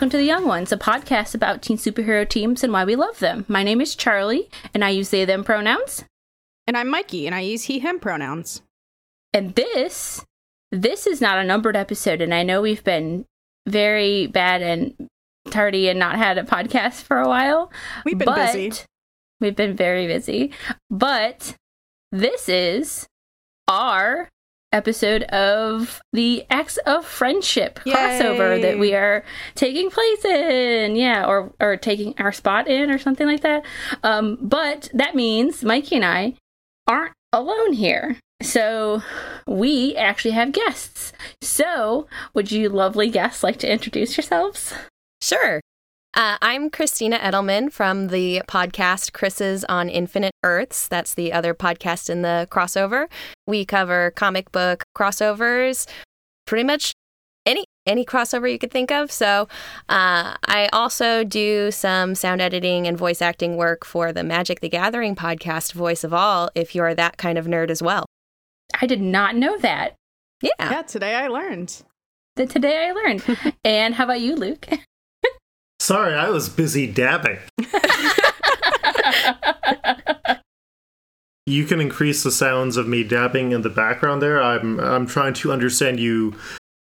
welcome to The Young Ones, a podcast about teen superhero teams and why we love them. My name is Charlie, and I use they, them pronouns. And I'm Mikey, and I use he, him pronouns. And this, this is not a numbered episode, and I know we've been very bad and tardy and not had a podcast for a while. We've been busy. We've been very busy. But this is our episode of the Acts of Friendship crossover that we are taking place in. Yeah, or or taking our spot in or something like that. Um, but that means Mikey and I aren't alone here. So we actually have guests. So would you lovely guests like to introduce yourselves? Sure. Uh, I'm Christina Eddleman from the podcast Chrises on Infinite Earths. That's the other podcast in the crossover. We cover comic book crossovers, pretty much any any crossover you could think of. So uh, I also do some sound editing and voice acting work for the Magic the Gathering podcast, Voice of All. If you're that kind of nerd as well. I did not know that. Yeah. Yeah, today I learned. That today I learned. and how about you, Luke? Sorry, I was busy dabbing. You can increase the sounds of me dabbing in the background there. I'm I'm trying to understand you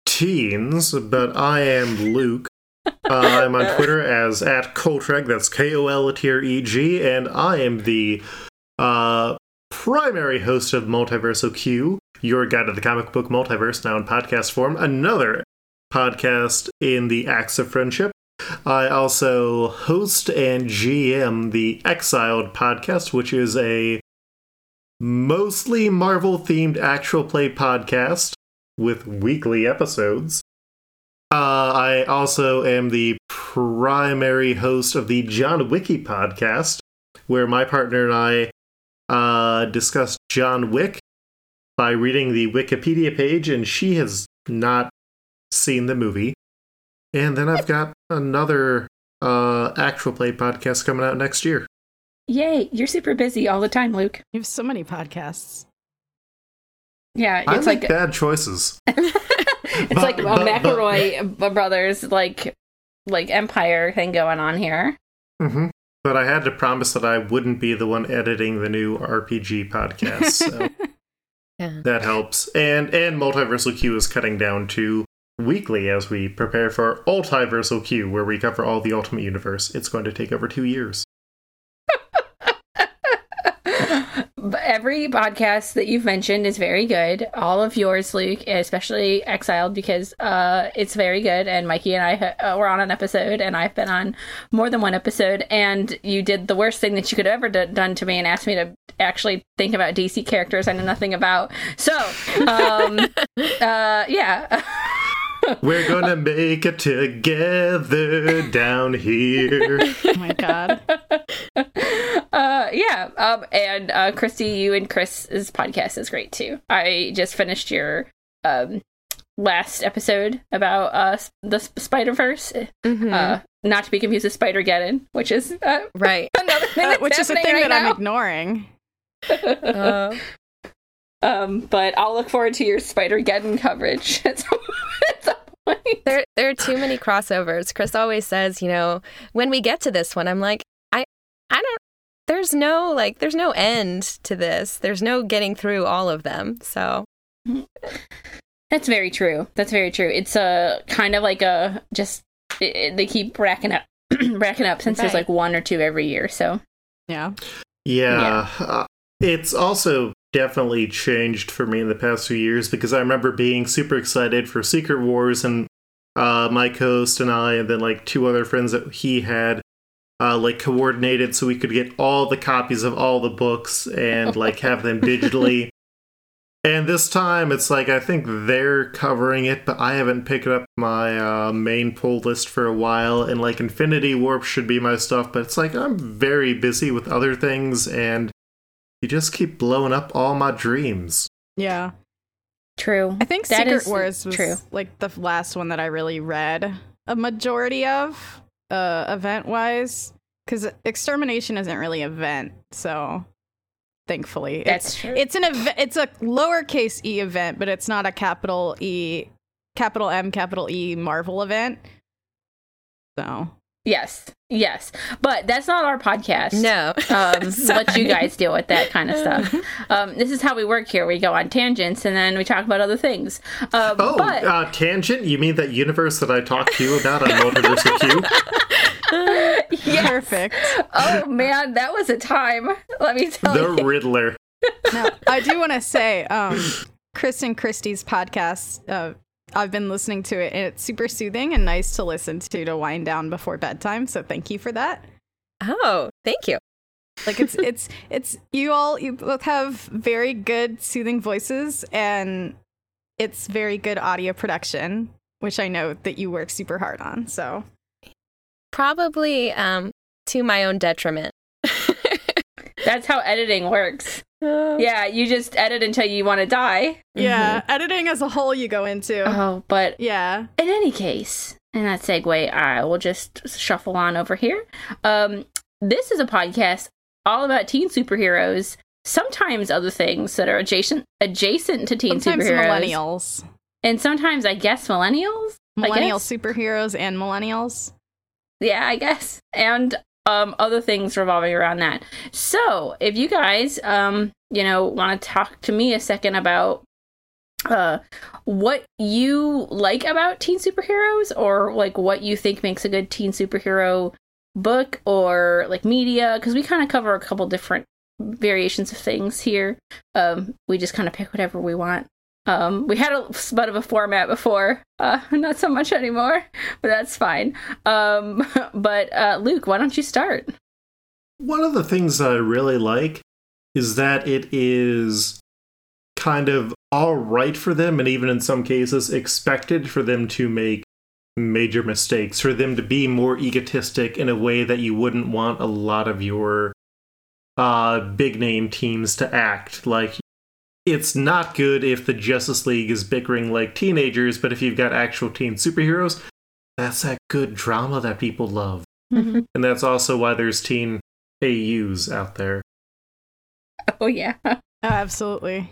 teens, but I am Luke. Uh, I'm on Twitter as at Koltreg, that's K O L T R E G, and I am the uh, primary host of Multiversal Q, your guide to the comic book multiverse, now in podcast form. Another podcast in the Acts of Friendship. I also host and GM the Exiled podcast, which is a mostly Marvel themed actual play podcast with weekly episodes. Uh, I also am the primary host of the John Wiki podcast, where my partner and I uh, discuss John Wick by reading the Wikipedia page, and she has not seen the movie. And then I've got another uh, actual play podcast coming out next year. Yay, you're super busy all the time, Luke. You have so many podcasts. Yeah, I it's make like bad choices. it's but- like a but- but- McElroy b- brothers like like empire thing going on here. hmm But I had to promise that I wouldn't be the one editing the new RPG podcast, so Yeah. that helps. And and Multiversal Q is cutting down to weekly as we prepare for Ultiversal Q, where we cover all the Ultimate Universe. It's going to take over two years. Every podcast that you've mentioned is very good. All of yours, Luke, especially Exiled, because uh, it's very good. And Mikey and I ha- uh, were on an episode, and I've been on more than one episode. And you did the worst thing that you could have ever d- done to me and asked me to actually think about DC characters I know nothing about. So, um, uh, yeah. We're gonna make it together down here. Oh my god. uh yeah um and uh christy you and chris's podcast is great too i just finished your um last episode about uh the S- spider-verse Mhm. uh not to be confused with spider-geddon which is uh, right. another thing that's which is a thing right that I'm ignoring. Uh, um but i'll look forward to your spider-geddon coverage at some, at point there there are too many crossovers. Chris always says, you know, when we get to this one, I'm like, I I don't there's no like there's no end to this. There's no getting through all of them. So That's very true. That's very true. It's a kind of like a just it, it- they keep racking up, racking up since there's like one or two every year. So Yeah. Yeah. Uh, it's also definitely changed for me in the past few years because I remember being super excited for Secret Wars and uh, my host and I, and then like two other friends that he had, uh, like coordinated so we could get all the copies of all the books and like have them digitally. And this time it's like I think they're covering it, but I haven't picked up my uh, main pull list for a while. And like Infinity Warp should be my stuff, but it's like I'm very busy with other things, and you just keep blowing up all my dreams. Yeah. true. I think That Secret is Wars was true. like the last one that I really read a majority of, uh, event wise. Because extermination isn't really an event, so thankfully That's it's, true. It's an event. It's a lowercase e event, but it's not a capital E, capital M, capital E Marvel event. So Yes, yes, but that's not our podcast. No. um, let you guys deal with that kind of stuff. Um, this is how we work here. We go on tangents and then we talk about other things. Um, Oh, but uh, tangent? You mean that universe that I talked to you about on Multiverse Q? yes. perfect. Oh man, that was a time. Let me tell The you. The Riddler. now, I do want to say, um, Chris and Christie's podcast. Uh, I've been listening to it, and it's super soothing and nice to listen to to wind down before bedtime. So thank you for that. Oh, thank you. Like it's it's it's you all you both have very good soothing voices, and it's very good audio production, which I know that you work super hard on. So Probably um, to my own detriment. That's how editing works. Yeah, you just edit until you want to die. yeah, editing as a whole, you go into. Oh, but yeah. in any case, in that segue, I will just shuffle on over here. Um, this is a podcast all about teen superheroes. Sometimes other things that are adjacent adjacent to teen Sometimes superheroes, millennials, and sometimes I guess millennials. I millennial guess. superheroes, and millennials. yeah, I guess, and um, other things revolving around that. So, if you guys, um, you know, want to talk to me a second about uh what you like about teen superheroes or like what you think makes a good teen superhero book or like media because we kind of cover a couple different variations of things here um we just kind of pick whatever we want um we had a bit of a format before uh not so much anymore but that's fine um but uh luke why don't you start One of the things that I really like is that it is kind of all right for them, and even in some cases, expected for them to make major mistakes, for them to be more egotistic in a way that you wouldn't want a lot of your uh, big name teams to act. Like, it's not good if the Justice League is bickering like teenagers, but if you've got actual teen superheroes, that's that good drama that people love. And that's also why there's teen AUs out there. oh yeah Oh, absolutely.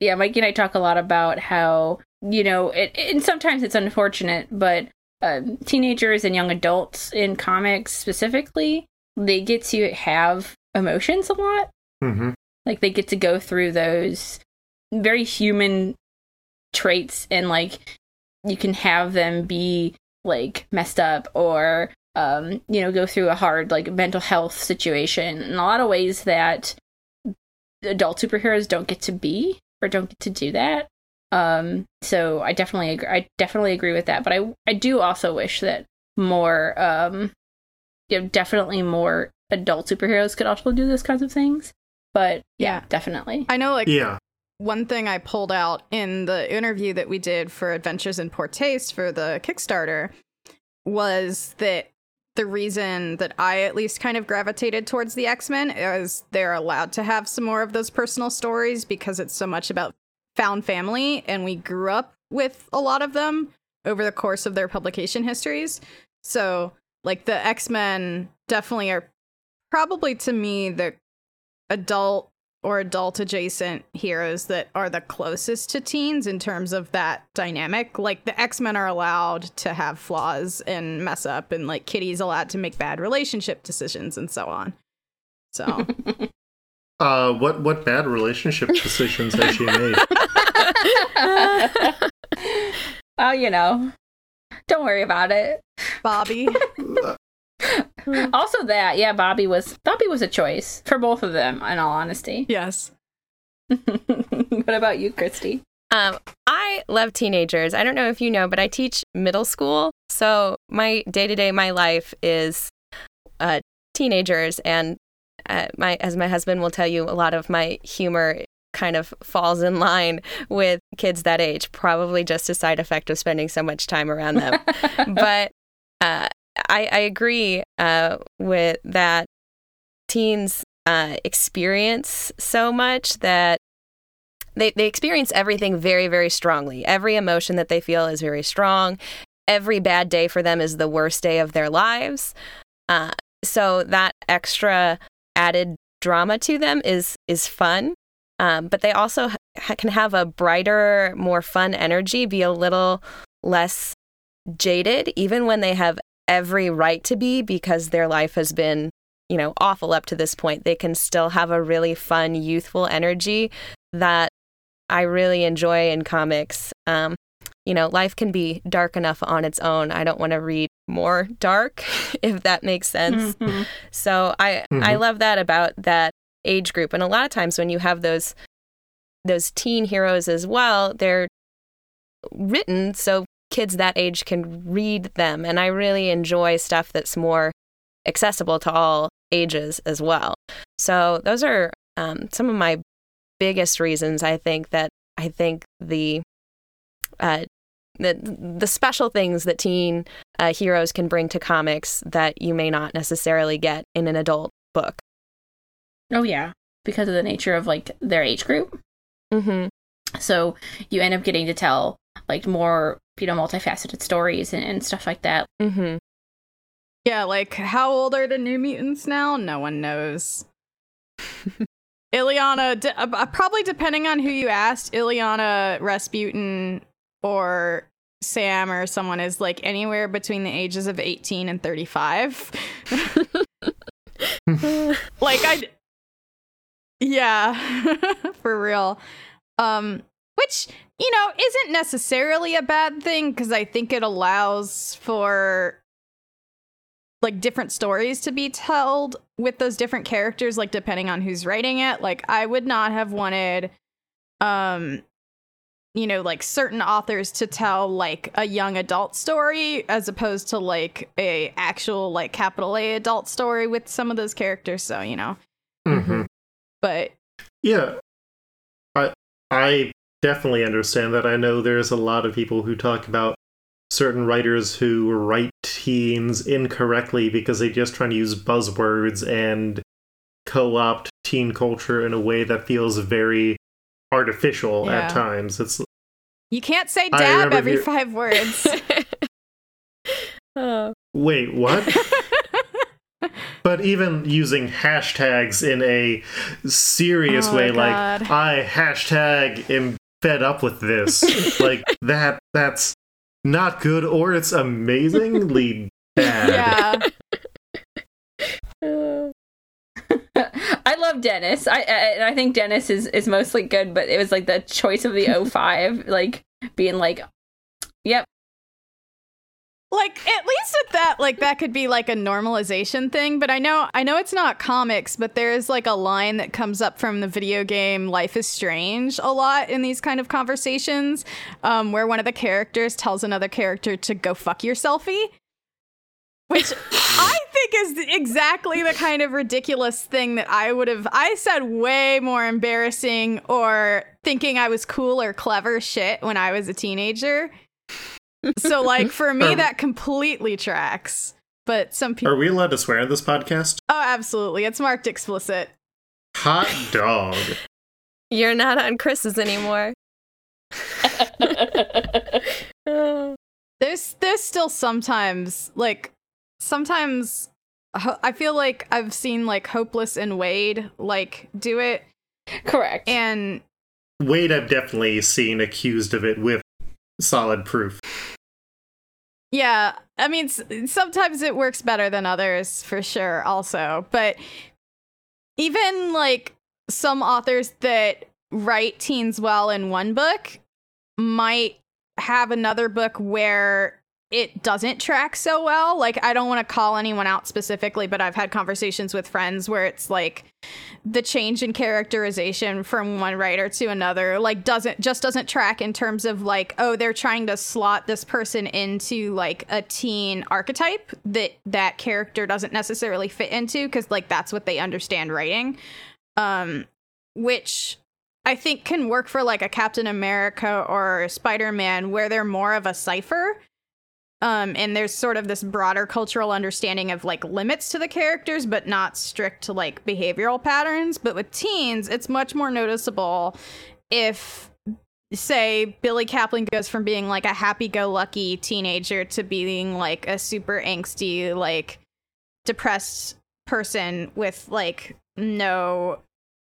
yeah, Mikey and I talk a lot about how you know, it, and sometimes it's unfortunate, but um, teenagers and young adults in comics specifically, they get to have emotions a lot. Mm-hmm. Like they get to go through those very human traits, and like you can have them be like messed up or um, you know go through a hard like mental health situation in a lot of ways that adult superheroes don't get to be or don't get to do that. Um, so I definitely agree. I definitely agree with that. But I I do also wish that more um, you know, definitely more adult superheroes could also do those kinds of things. But yeah, Yeah. definitely. I know, like, Yeah. One thing I pulled out in the interview that we did for Adventures in Poor Taste for the Kickstarter was that the reason that I at least kind of gravitated towards the X Men is they're allowed to have some more of those personal stories because it's so much about found family, and we grew up with a lot of them over the course of their publication histories. So, like, the X Men definitely are probably to me the adult or adult adjacent heroes that are the closest to teens in terms of that dynamic. Like the X Men are allowed to have flaws and mess up, and like Kitty's allowed to make bad relationship decisions and so on. So Uh, what what bad relationship decisions has she made? oh, you know, don't worry about it. Bobby, Also, that yeah, Bobby was Bobby was a choice for both of them. In all honesty, yes, what about you, Christy? Um, I love teenagers. I don't know if you know, but I teach middle school. So my day to day, my life is uh, teenagers, and uh, my as my husband will tell you, a lot of my humor kind of falls in line with kids that age. Probably just a side effect of spending so much time around them. but uh, I, I agree uh, with that. Teens uh, experience so much that they, they experience everything very, very strongly. Every emotion that they feel is very strong. Every bad day for them is the worst day of their lives. Uh, so that extra added drama to them is is fun. Um, but they also ha- can have a brighter, more fun energy, be a little less jaded, even when they have every right to be because their life has been, you know, awful up to this point. They can still have a really fun, youthful energy that I really enjoy in comics. Um, you know, life can be dark enough on its own. I don't want to read more dark, if that makes sense. Mm-hmm. So I I Mhm. love that about that age group. And a lot of times when you have those those teen heroes as well, they're written so kids that age can read them. And I really enjoy stuff that's more accessible to all ages as well. So those are um, some of my biggest reasons I think that I think the uh, the the special things that teen uh, heroes can bring to comics that you may not necessarily get in an adult book. Oh yeah, because of the nature of like their age group. Mm-hmm. So you end up getting to tell like more, you know, multifaceted stories and, and stuff like that. Mm-hmm. Yeah, like how old are the New Mutants now? No one knows. Illyana, d- uh, uh, probably depending on who you asked, Illyana, Rasputin, or Sam or someone is like anywhere between the ages of 18 and 35. like I Yeah, for real. Um which, you know, isn't necessarily a bad thing cuz I think it allows for like different stories to be told with those different characters like depending on who's writing it. Like I would not have wanted um you know like certain authors to tell like a young adult story as opposed to like a actual like capital A adult story with some of those characters. So you know. Hmm but Yeah, I I definitely understand that. I know there's a lot of people who talk about certain writers who write teens incorrectly because they're just trying to use buzzwords and co-opt teen culture in a way that feels very artificial Yeah. at times. It's you can't say dab every hear- 5 words oh. wait, what? But even using hashtags in a serious Oh, way, God. like I hashtag am fed up with this, like that, that's not good or it's amazingly bad. yeah. I love Dennis. I, I and I think Dennis is is mostly good, but it was like the choice of the 05 like being like yep. Like at least at that like that could be like a normalization thing but i know i know it's not comics but there's like a line that comes up from the video game life is strange a lot in these kind of conversations um, where one of the characters tells another character to go fuck yourselfie which i think is exactly the kind of ridiculous thing that i would have i said way more embarrassing or thinking i was cool or clever shit when i was a teenager so like for me that completely tracks. But some people Are we allowed to swear in this podcast? Oh, absolutely. It's marked explicit. Hot dog. You're not on Chrises anymore. There's there's still sometimes like sometimes I feel like I've seen like Hopeless and Waid like do it Correct. and Waid, I've definitely seen accused of it with solid proof. Yeah, I mean, sometimes it works better than others for sure, also. But even like some authors that write teens well in one book might have another book where it doesn't track so well. Like, I don't want to call anyone out specifically, but I've had conversations with friends where it's like the change in characterization from one writer to another like doesn't just doesn't track in terms of like oh they're trying to slot this person into like a teen archetype that that character doesn't necessarily fit into because like that's what they understand writing um which i think can work for like a captain america or spider-man where they're more of a cipher um and there's sort of this broader cultural understanding of like limits to the characters but not strict like behavioral patterns. But with teens it's much more noticeable if say billy kaplan goes from being like a happy-go-lucky teenager to being like a super angsty like depressed person with like no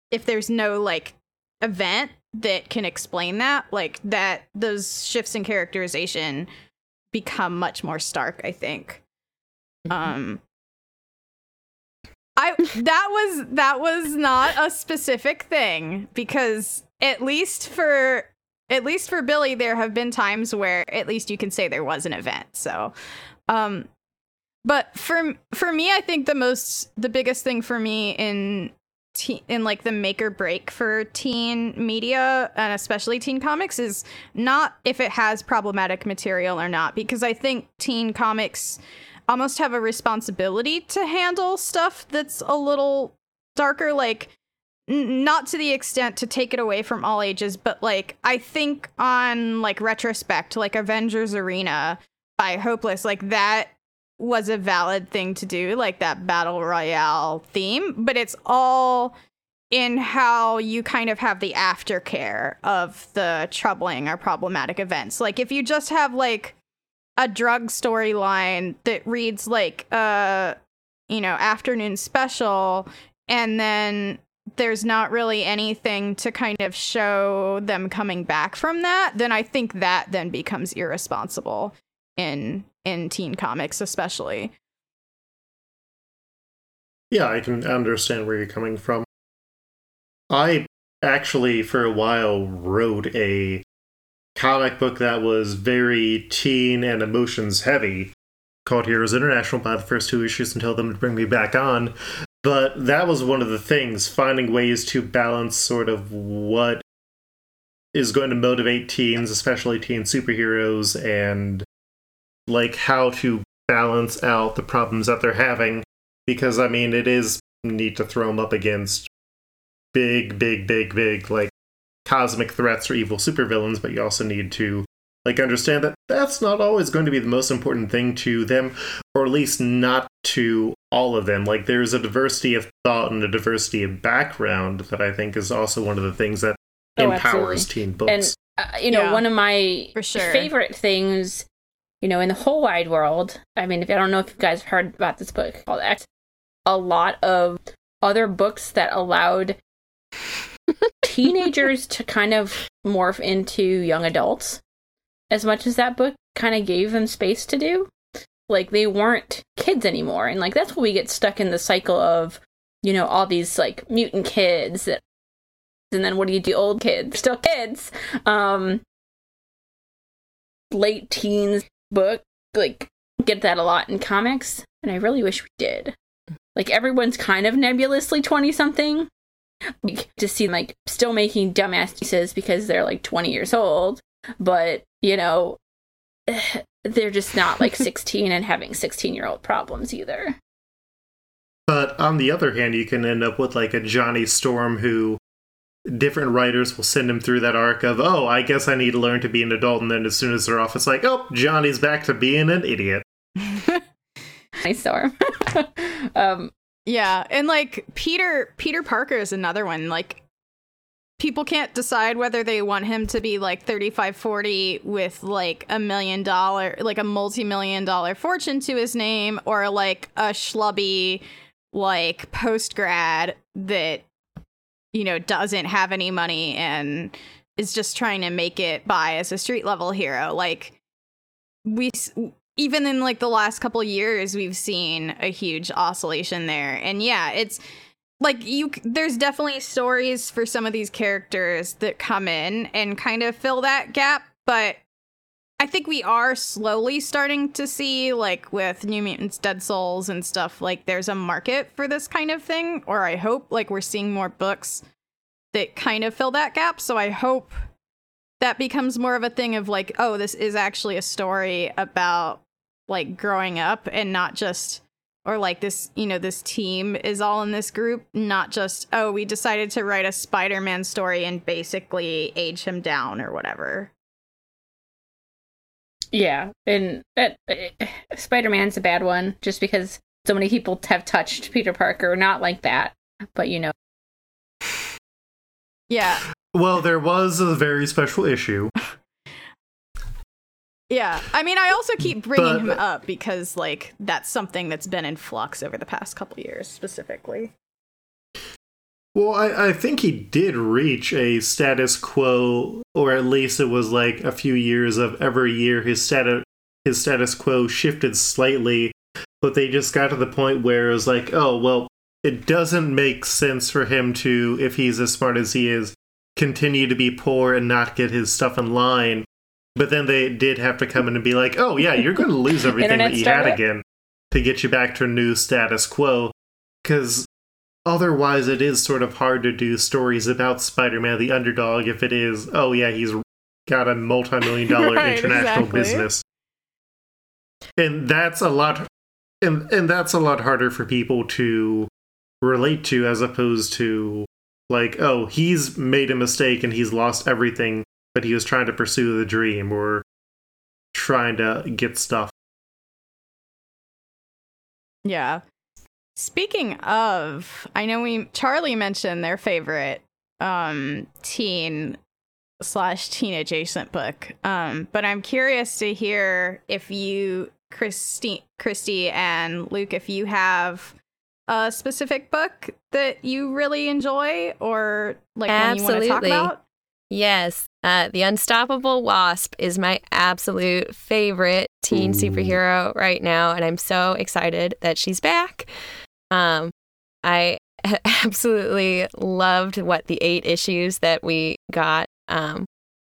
if there's no like event that can explain that like that those shifts in characterization become much more stark i think Um I that was that was not a specific thing because at least for at least for Billy there have been times where at least you can say there was an event. So um but for for me I think the most the biggest thing for me in teen, in like the make or break for teen media and especially teen comics is not if it has problematic material or not because I think teen comics almost have a responsibility to handle stuff that's a little darker like n- not to the extent to take it away from all ages but like I think on like retrospect like Avengers Arena by Hopeless like that was a valid thing to do, like that battle royale theme, but it's all in how you kind of have the aftercare of the troubling or problematic events. Like if you just have like a drug storyline that reads like a you know afternoon special and then there's not really anything to kind of show them coming back from that, then I think that then becomes irresponsible in in teen comics especially. Yeah, I can understand where you're coming from. I actually, for a while, wrote a comic book that was very teen and emotions heavy called Heroes International by the first two issues and tell them to bring me back on. But that was one of the things, finding ways to balance sort of what is going to motivate teens, especially teen superheroes, and like how to balance out the problems that they're having because I mean it is neat to throw them up against big, big, big, big like cosmic threats or evil supervillains, but you also need to like understand that that's not always going to be the most important thing to them, or at least not to all of them. Like there's a diversity of thought and a diversity of background that I think is also one of the things that Oh, empowers absolutely. teen books. And uh, you know, Yeah. one of my For sure. favorite things, you know, in the whole wide world. I mean, if I don't know if you guys have heard about this book called X, a lot of other books that allowed teenagers to kind of morph into young adults. As much as that book kind of gave them space to do, like they weren't kids anymore, and like that's what we get stuck in the cycle of, you know, all these like mutant kids that and then what do you do old kids still kids um late teens book like get that a lot in comics and i really wish we did. Like everyone's kind of nebulously 20 something like, to see like still making dumbass pieces because they're like 20 years old but you know they're just not like 16 and having 16 year old problems either. But on the other hand, you can end up with like a Johnny Storm who different writers will send him through that arc of, oh, I guess I need to learn to be an adult. And then as soon as they're off, it's like, oh, Johnny's back to being an idiot. nice storm um Yeah, and like Peter Peter Parker is another one. Like people can't decide whether they want him to be like 35 40 with like a million dollar like a multi-million dollar fortune to his name or like a schlubby like post grad that you know doesn't have any money and is just trying to make it by as a street level hero. Like we even in like the last couple years we've seen a huge oscillation there. And yeah it's like you there's definitely stories for some of these characters that come in and kind of fill that gap but i think we are slowly starting to see like with new mutants dead souls and stuff like there's a market for this kind of thing or i hope like we're seeing more books that kind of fill that gap. So i hope that becomes more of a thing of like oh this is actually a story about like growing up and not just or like this you know this team is all in this group not just oh we decided to write a spider-man story and basically age him down or whatever Yeah, and that uh, Spider-Man's a bad one just because so many people have touched Peter Parker, not like that, but you know. yeah Well, there was a very special issue. yeah i mean i also keep bringing But- him up because like that's something that's been in flux over the past couple years specifically Well, I, I think he did reach a status quo, or at least it was like a few years of every year his status his status quo shifted slightly but they just got to the point where it was like, oh, well, it doesn't make sense for him to, if he's as smart as he is, continue to be poor and not get his stuff in line. But then they did have to come in and be like, oh, yeah, you're going to lose everything that you had again to get you back to a new status quo. Because otherwise, it is sort of hard to do stories about Spider Man, the underdog, if it is, oh, yeah, he's got a multi million dollar Right, international exactly. business. And that's a lot and and that's a lot harder for people to relate to as opposed to like oh he's made a mistake and he's lost everything but he was trying to pursue the dream or trying to get stuff Yeah. Speaking of, I know we Charlie mentioned their favorite um teen slash teen adjacent book. Um, but I'm curious to hear if you Christy Christy and Luke, if you have a specific book that you really enjoy or like one you want to talk Absolutely. about. Yes, uh, the Unstoppable Wasp is my absolute favorite teen Ooh. superhero right now, and I'm so excited that she's back. Um, I absolutely loved what the eight issues that we got. Um,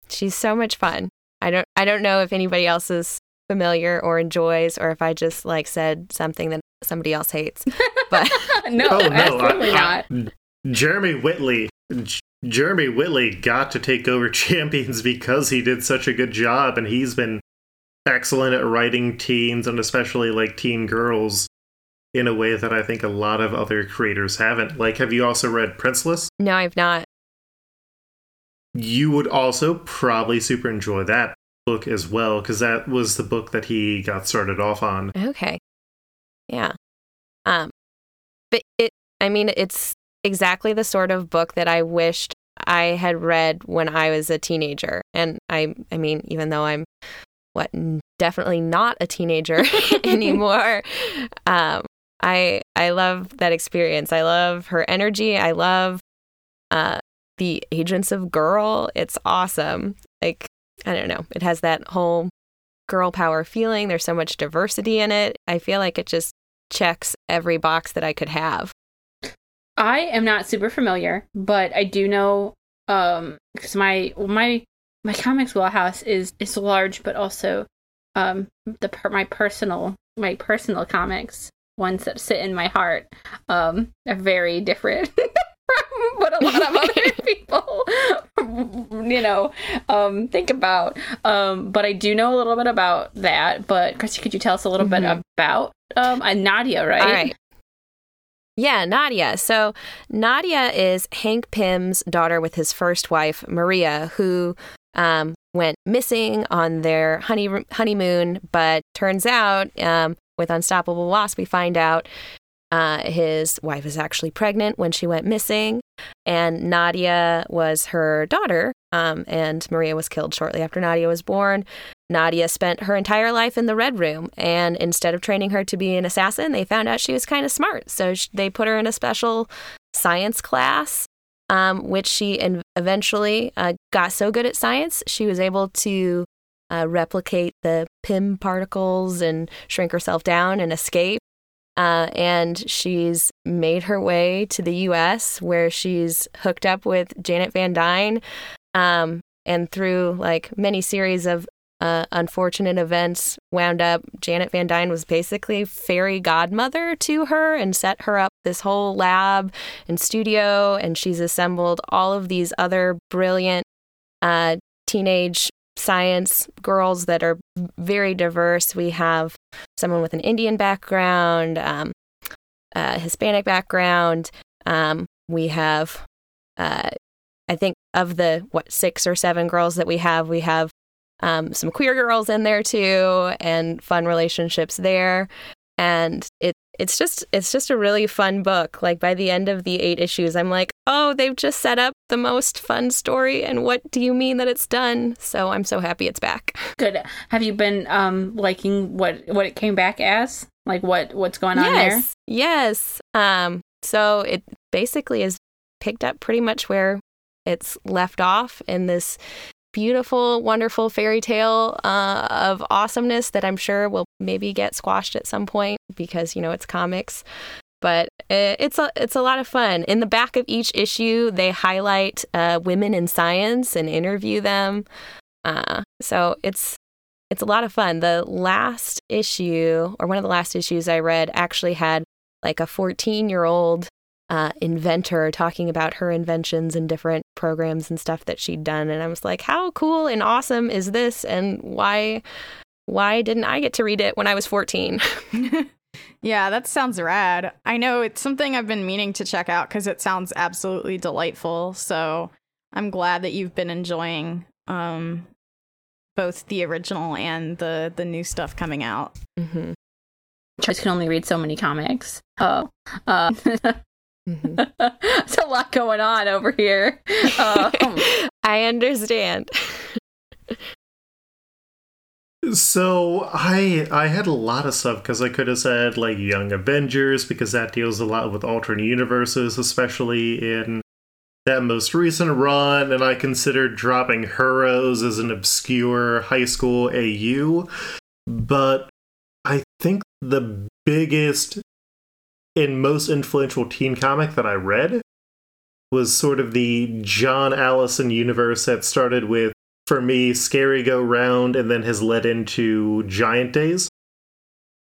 she's so much fun. I don't I don't know if anybody else is familiar or enjoys, or if I just like said something that somebody else hates. But no, oh no absolutely I- not. I- jeremy whitley J- jeremy whitley got to take over champions because he did such a good job and he's been excellent at writing teens and especially like teen girls in a way that i think a lot of other creators haven't like have you also read princeless no, I've not. you would also probably super enjoy that book as well because that was the book that he got started off on Okay. Yeah. Um but it I mean it's exactly the sort of book that I wished I had read when I was a teenager. And I I mean even though I'm what definitely not a teenager anymore. Um I I love that experience. I love her energy. I love uh the Agents of Girl. It's awesome. Like I don't know. It has that whole girl power feeling. There's so much diversity in it. I feel like it just checks every box that I could have. I am not super familiar, but I do know um because my my my comics wheelhouse is is large, but also um the my personal my personal comics ones that sit in my heart um are very different from what a lot of other people you know um think about um but I do know a little bit about that but Christy could you tell us a little bit Mhm. about um uh, Nadia right All right. Yeah, Nadia. So Nadia is Hank Pym's daughter with his first wife, Maria, who um, went missing on their honey- honeymoon. But turns out, um, with Unstoppable Wasp, we find out uh, his wife is actually pregnant when she went missing. And Nadia was her daughter, um, and Maria was killed shortly after Nadia was born. Nadia spent her entire life in the Red Room, and instead of training her to be an assassin, they found out she was kind of smart. So they put her in a special science class, um, which she in- eventually uh, got so good at science, she was able to uh, replicate the Pym particles and shrink herself down and escape. Uh, and she's made her way to the US where she's hooked up with Janet Van Dyne. Um, and through like many series of uh, unfortunate events, wound up Janet Van Dyne was basically fairy godmother to her and set her up this whole lab and studio. And she's assembled all of these other brilliant uh, teenage science girls that are very diverse. We have someone with an Indian background, um, Hispanic background. Um, we have, uh, I think, of the what six or seven girls that we have, we have um, some queer girls in there too, and fun relationships there. And it it's just it's just a really fun book. Like by the end of the eight issues, I'm like, oh, they've just set up the most fun story, and what do you mean that it's done? So I'm so happy it's back. Good. Have you been um liking what what it came back as? Like what what's going on there? yes, yes. Um, so it basically is picked up pretty much where it's left off in this beautiful, wonderful fairy tale uh, of awesomeness that I'm sure will maybe get squashed at some point because you know it's comics. But it's a it's a lot of fun. In the back of each issue, they highlight uh, women in science and interview them. Uh, so it's it's a lot of fun. The last issue, or one of the last issues I read, actually had like a 14 year old uh, inventor talking about her inventions and different programs and stuff that she'd done. And I was like, how cool and awesome is this? And why why didn't I get to read it when I was 14? yeah, that sounds rad. I know it's something I've been meaning to check out because it sounds absolutely delightful. So I'm glad that you've been enjoying um, both the original and the the new stuff coming out. Mm-hmm. Choice can only read so many comics. Oh, uh, Mm-hmm. There's a lot going on over here. Um, I understand. so I I had a lot of stuff because I could have said like Young Avengers because that deals a lot with alternate universes, especially in that most recent run, and I considered dropping Heroes as an obscure high school AU. But I think the biggest in most influential teen comic that I read was sort of the John Allison universe that started with, for me, Scary Go Round and then has led into Giant Days.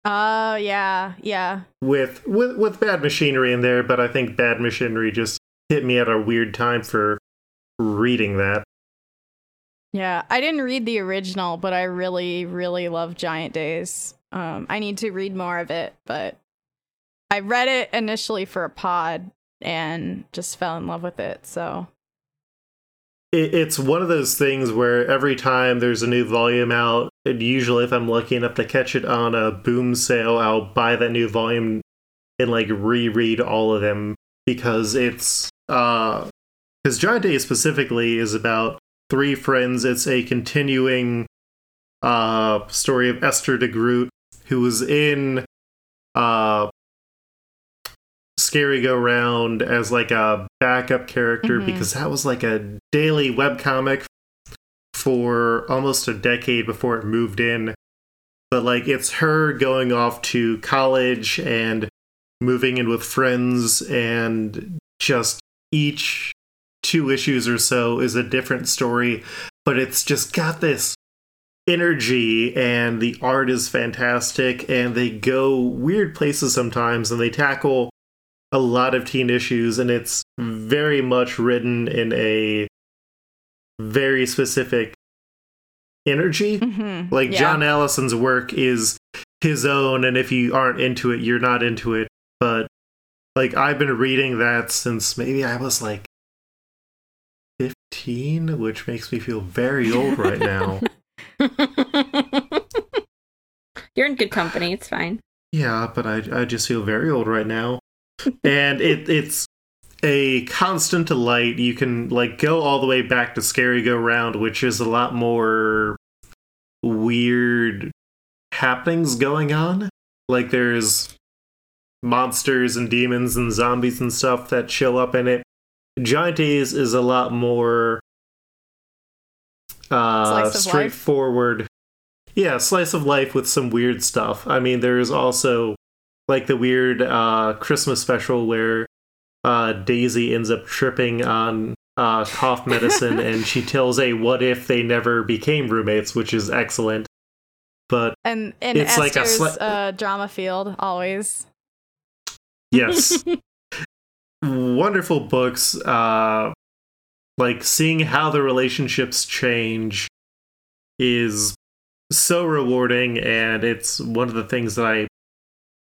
Oh yeah, yeah. With with with Bad Machinery in there, but I think Bad Machinery just hit me at a weird time for reading that. Yeah, I didn't read the original, but I really, really love Giant Days. Um, I need to read more of it, but I read it initially for a pod and just fell in love with it. So it's one of those things where every time there's a new volume out, and usually if I'm lucky enough to catch it on a boom sale, I'll buy that new volume and like reread all of them because it's uh because Giant Day specifically is about three friends. It's a continuing uh story of Esther de Groot, who was in uh Scary Go Round as like a backup character mm-hmm. because that was like a daily webcomic for almost a decade before it moved in. But like it's her going off to college and moving in with friends and just each two issues or so is a different story, but it's just got this energy and the art is fantastic and they go weird places sometimes and they tackle a lot of teen issues, and it's very much written in a very specific energy. Mm-hmm. Like yeah. John Allison's work is his own, and if you aren't into it, you're not into it. But like I've been reading that since maybe I was like 15, which makes me feel very old right now. You're in good company. It's fine. Yeah, but I I just feel very old right now and it it's a constant delight. You can like go all the way back to Scary Go Round, which is a lot more weird happenings going on. Like there's monsters and demons and zombies and stuff that show up in it. Giant Days is a lot more uh straightforward. Life. Yeah, slice of life with some weird stuff. I mean, there's also like the weird uh, Christmas special where uh, Daisy ends up tripping on uh, cough medicine and she tells a what if they never became roommates, which is excellent. But and and it's Esther's like a sli- uh, drama field always. Yes, wonderful books. Uh, like seeing how the relationships change is so rewarding, and it's one of the things that I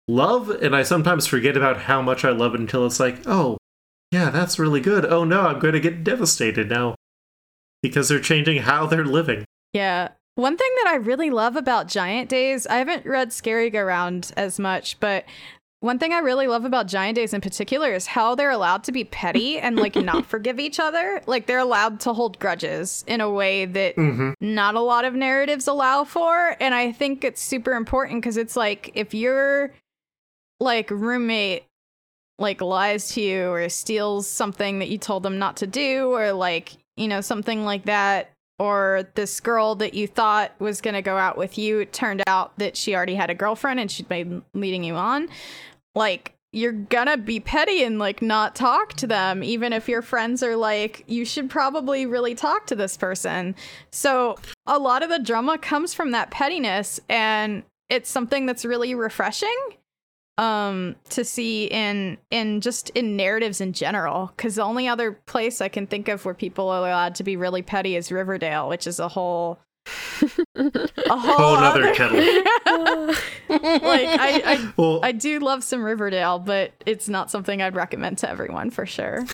love, and I sometimes forget about how much I love it until it's like, oh, yeah, that's really good. Oh no, I'm going to get devastated now because they're changing how they're living. Yeah. One thing that I really love about Giant Days, I haven't read Scary Go Round as much, but one thing I really love about Giant Days in particular is how they're allowed to be petty and like not forgive each other. Like they're allowed to hold grudges in a way that mm-hmm. not a lot of narratives allow for. And I think it's super important because it's like if you're like roommate like lies to you or steals something that you told them not to do or like you know something like that or this girl that you thought was going to go out with you it turned out that she already had a girlfriend and she'd been leading you on. Like you're gonna be petty and like not talk to them. Even if your friends are like you should probably really talk to this person. So a lot of the drama comes from that pettiness and it's something that's really refreshing um to see in in just in narratives in general because the only other place i can think of where people are allowed to be really petty is riverdale which is a whole a whole, Whole other- kettle. like I, I Well, I do love some Riverdale, but it's not something I'd recommend to everyone for sure.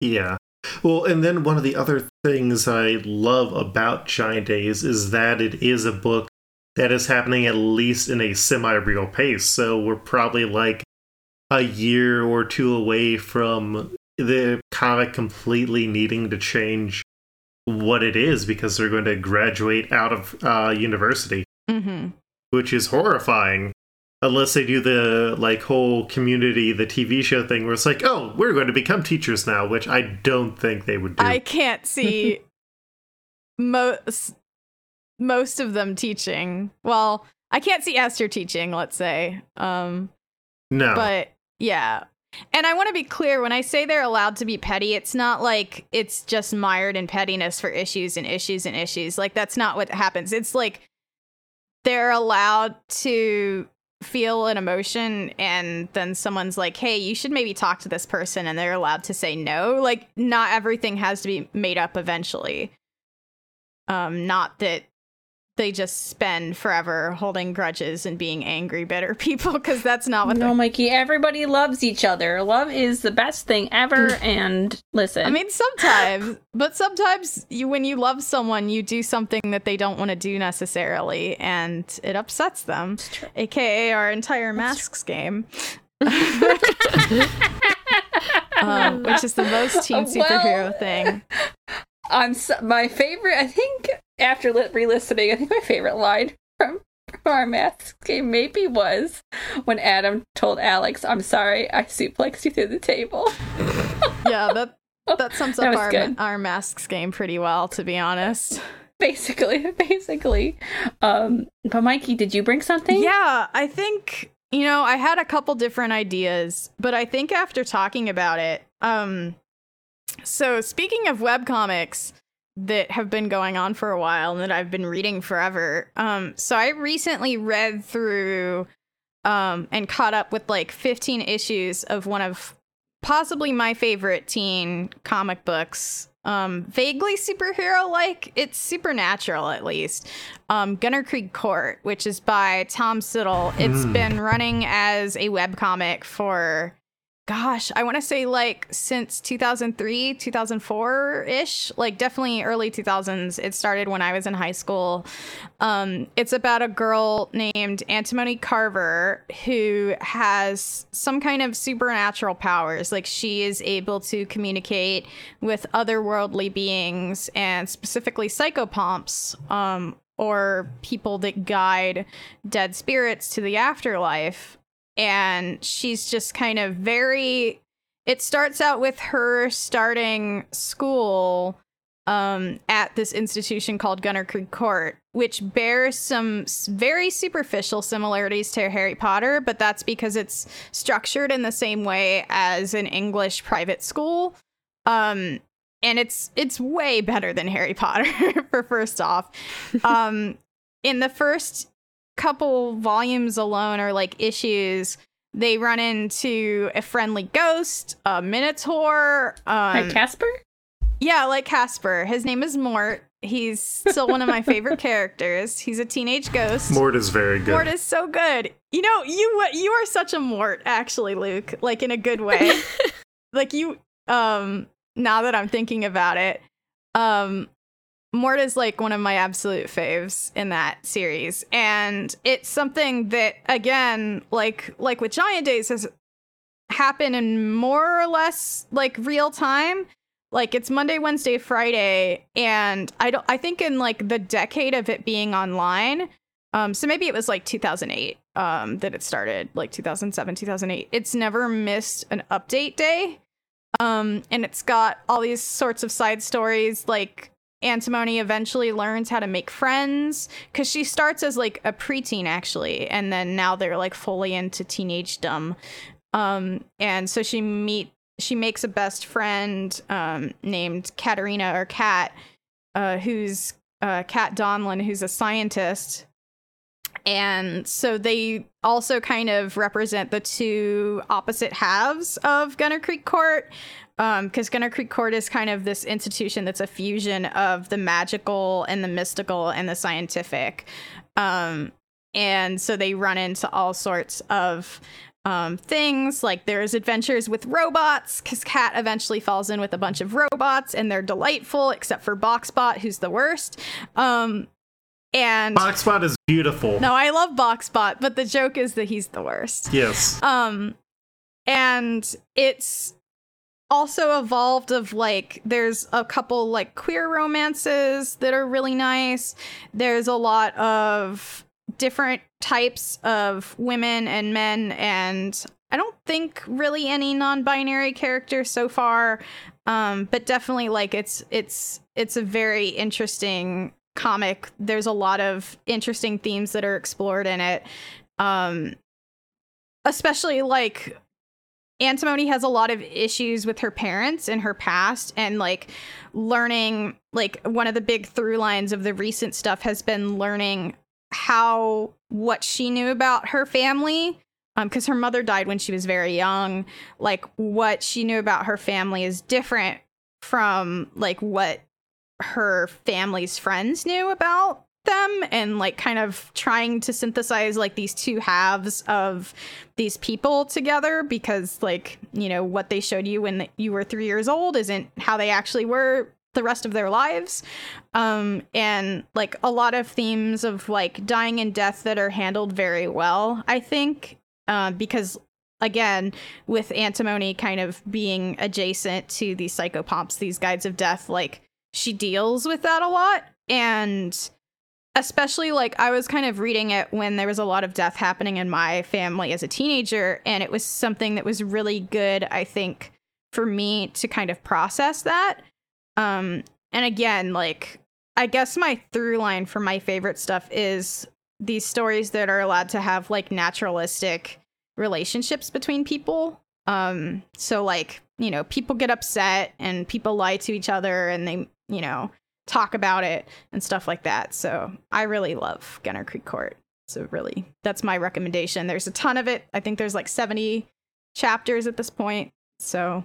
Yeah. Well, and then one of the other things I love about Giant Days is that it is a book that is happening at least in a semi real pace. So we're probably like a year or two away from the comic completely needing to change what it is because they're going to graduate out of uh, university, Mm-hmm. which is horrifying. Unless they do the like whole community, the TV show thing where it's like, oh, we're going to become teachers now, which I don't think they would do. I can't see most most of them teaching. Well, I can't see Esther teaching, let's say. Um, no. but yeah. And I want to be clear when I say they're allowed to be petty, it's not like it's just mired in pettiness for issues and issues and issues. Like that's not what happens. It's like they're allowed to feel an emotion and then someone's like, "Hey, you should maybe talk to this person." And they're allowed to say no. Like not everything has to be made up eventually. Um not that they just spend forever holding grudges and being angry, bitter people because that's not what No, Mikey, everybody loves each other. Love is the best thing ever. and listen, I mean, sometimes, but sometimes you, when you love someone, you do something that they don't want to do necessarily, and it upsets them. true. AKA our entire masks game, um, which is the most teen Well- superhero thing. I'm so, my favorite. I think after li- re-listening, I think my favorite line from, from our masks game maybe was when Adam told Alex, "I'm sorry, I suplexed you through the table." Yeah, that that sums up was our good. our masks game pretty well, to be honest. basically, basically. Um, but Mikey, did you bring something? Yeah, I think you know, I had a couple different ideas, but I think after talking about it, um so speaking of webcomics that have been going on for a while and that I've been reading forever, um so I recently read through um and caught up with like 15 issues of one of possibly my favorite teen comic books. Um vaguely superhero like, it's supernatural at least um, Gunnerkrigg Court, which is by Tom Siddell. It's Hmm. been running as a webcomic for, gosh, I want to say like since 2003, 2004 ish, like definitely early 2000s. It started when I was in high school. Um, it's about a girl named Antimony Carver who has some kind of supernatural powers. Like she is able to communicate with otherworldly beings and specifically psychopomps. Um, or people that guide dead spirits to the afterlife. And she's just kind of very. It starts out with her starting school um, at this institution called Gunnerkrigg Court, which bears some very superficial similarities to Harry Potter, but that's because it's structured in the same way as an English private school. Um, and it's it's way better than Harry Potter for first off. Um, in the first couple volumes alone or like issues, they run into a friendly ghost, a minotaur, um, Like Casper? yeah, like Casper. His name is Mort. He's still one of my favorite characters. He's a teenage ghost. Mort is very good. Mort is so good. You know, you you are such a Mort, actually, Luke. Like in a good way. like you, um, now that I'm thinking about it, um, Mort is like one of my absolute faves in that series, and it's something that again, like like with Giant Days, has happened in more or less like real time. Like it's Monday, Wednesday, Friday, and I don't. I think in like the decade of it being online, um, so maybe it was like 2008 um, that it started, like 2007, 2008. It's never missed an update day. Um, and it's got all these sorts of side stories, like Antimony eventually learns how to make friends because she starts as like a preteen actually, and then now they're like fully into teenagedom. Um, and so she meet she makes a best friend um, named Katerina or Kat, uh, who's uh, Kat Donlan, who's a scientist. And so they also kind of represent the two opposite halves of Gunnerkrigg Court because um, Gunnerkrigg Court is kind of this institution that's a fusion of the magical and the mystical and the scientific. Um, and so they run into all sorts of um, things like there's adventures with robots because Kat eventually falls in with a bunch of robots and they're delightful except for Boxbot who's the worst. Um, and Boxbot is beautiful. No, I love Boxbot, but the joke is that he's the worst. Yes. Um, and it's also evolved of like there's a couple like queer romances that are really nice. There's a lot of different types of women and men and i don't think really any non-binary characters so far. Um, but definitely like it's it's it's a very interesting comic. There's a lot of interesting themes that are explored in it. Um, especially like Antimony has a lot of issues with her parents and her past and like learning like one of the big through lines of the recent stuff has been learning how what she knew about her family um because her mother died when she was very young. Like what she knew about her family is different from like what her family's friends knew about them and like kind of trying to synthesize like these two halves of these people together because like you know what they showed you when you were 3 years old isn't how they actually were the rest of their lives. Um and like a lot of themes of like dying and death that are handled very well i think uh, because again with antimony kind of being adjacent to these psychopomps these guides of death like she deals with that a lot. And especially like I was kind of reading it when there was a lot of death happening in my family as a teenager and it was something that was really good I think for me to kind of process that. Um and again like I guess my through line for my favorite stuff is these stories that are allowed to have like naturalistic relationships between people. Um so like you know people get upset and people lie to each other and they you know talk about it and stuff like that. So I really love Gunnerkrigg Court. So really, that's my recommendation. There's a ton of it. I think there's like 70 chapters at this point. So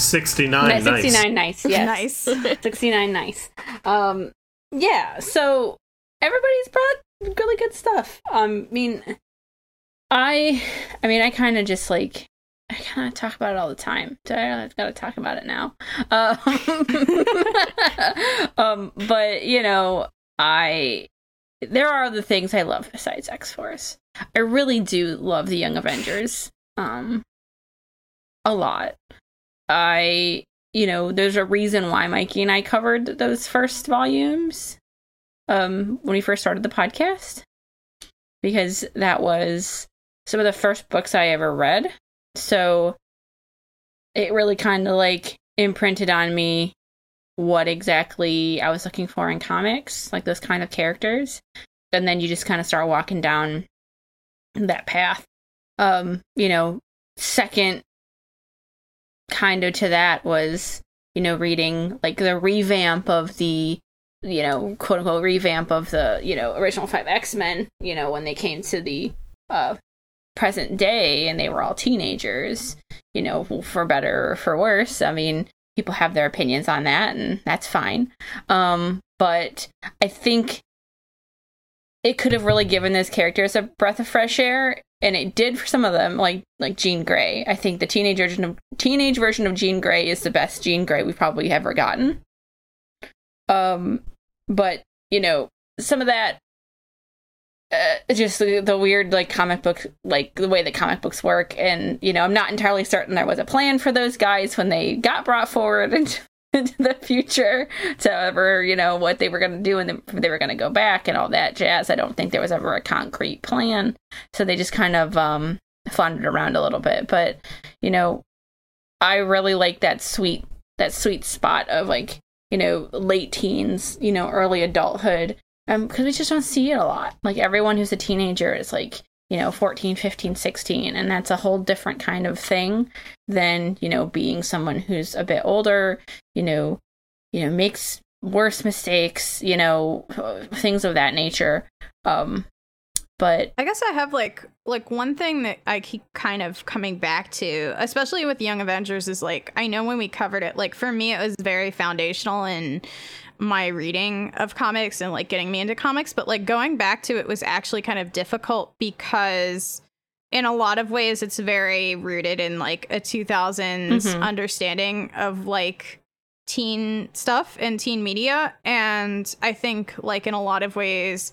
69 nice. 69 nice. Yes. nice. 69 nice. Um yeah, so everybody's brought really good stuff. Um I mean I I mean I kind of just like I kind of talk about it all the time. So I got to talk about it now. Um, um, but you know, I there are other things I love besides X Force. I really do love the Young Avengers. Um, a lot. I you know, there's a reason why Mikey and I covered those first volumes. Um, when we first started the podcast, because that was some of the first books I ever read so it really kind of like imprinted on me what exactly I was looking for in comics, like those kind of characters. And then you just kind of start walking down that path. Um, you know, second kind of to that was, you know, reading like the revamp of the, you know, quote unquote revamp of the, you know, original five X Men, you know, when they came to the uh present day and they were all teenagers, you know, for better or for worse. I mean, people have their opinions on that and that's fine. Um, but I think it could have really given those characters a breath of fresh air and it did for some of them like like Jean Grey. I think the teenage version of teenage version of Jean Grey is the best Jean Grey we've probably ever gotten. Um but, you know, some of that uh, just the, the, weird like comic book like the way that comic books work. And you know i'm not entirely certain there was a plan for those guys when they got brought forward into, into the future to ever you know what they were going to do and they were going to go back and all that jazz. I don't think there was ever a concrete plan. So they just kind of um floundered around a little bit. But you know i really like that sweet that sweet spot of like you know, late teens, you know, early adulthood. Um, because we just don't see it a lot. Like everyone who's a teenager is like, you know, 14, 15, 16, and that's a whole different kind of thing than, you know, being someone who's a bit older, you know, you know, makes worse mistakes, you know, things of that nature. Um, but I guess I have like like one thing that I keep kind of coming back to, especially with Young Avengers, is like I know when we covered it, like for me it was very foundational in my reading of comics and like getting me into comics, but like going back to it was actually kind of difficult because in a lot of ways it's very rooted in like a 2000s Mhm. understanding of like teen stuff and teen media and I think like in a lot of ways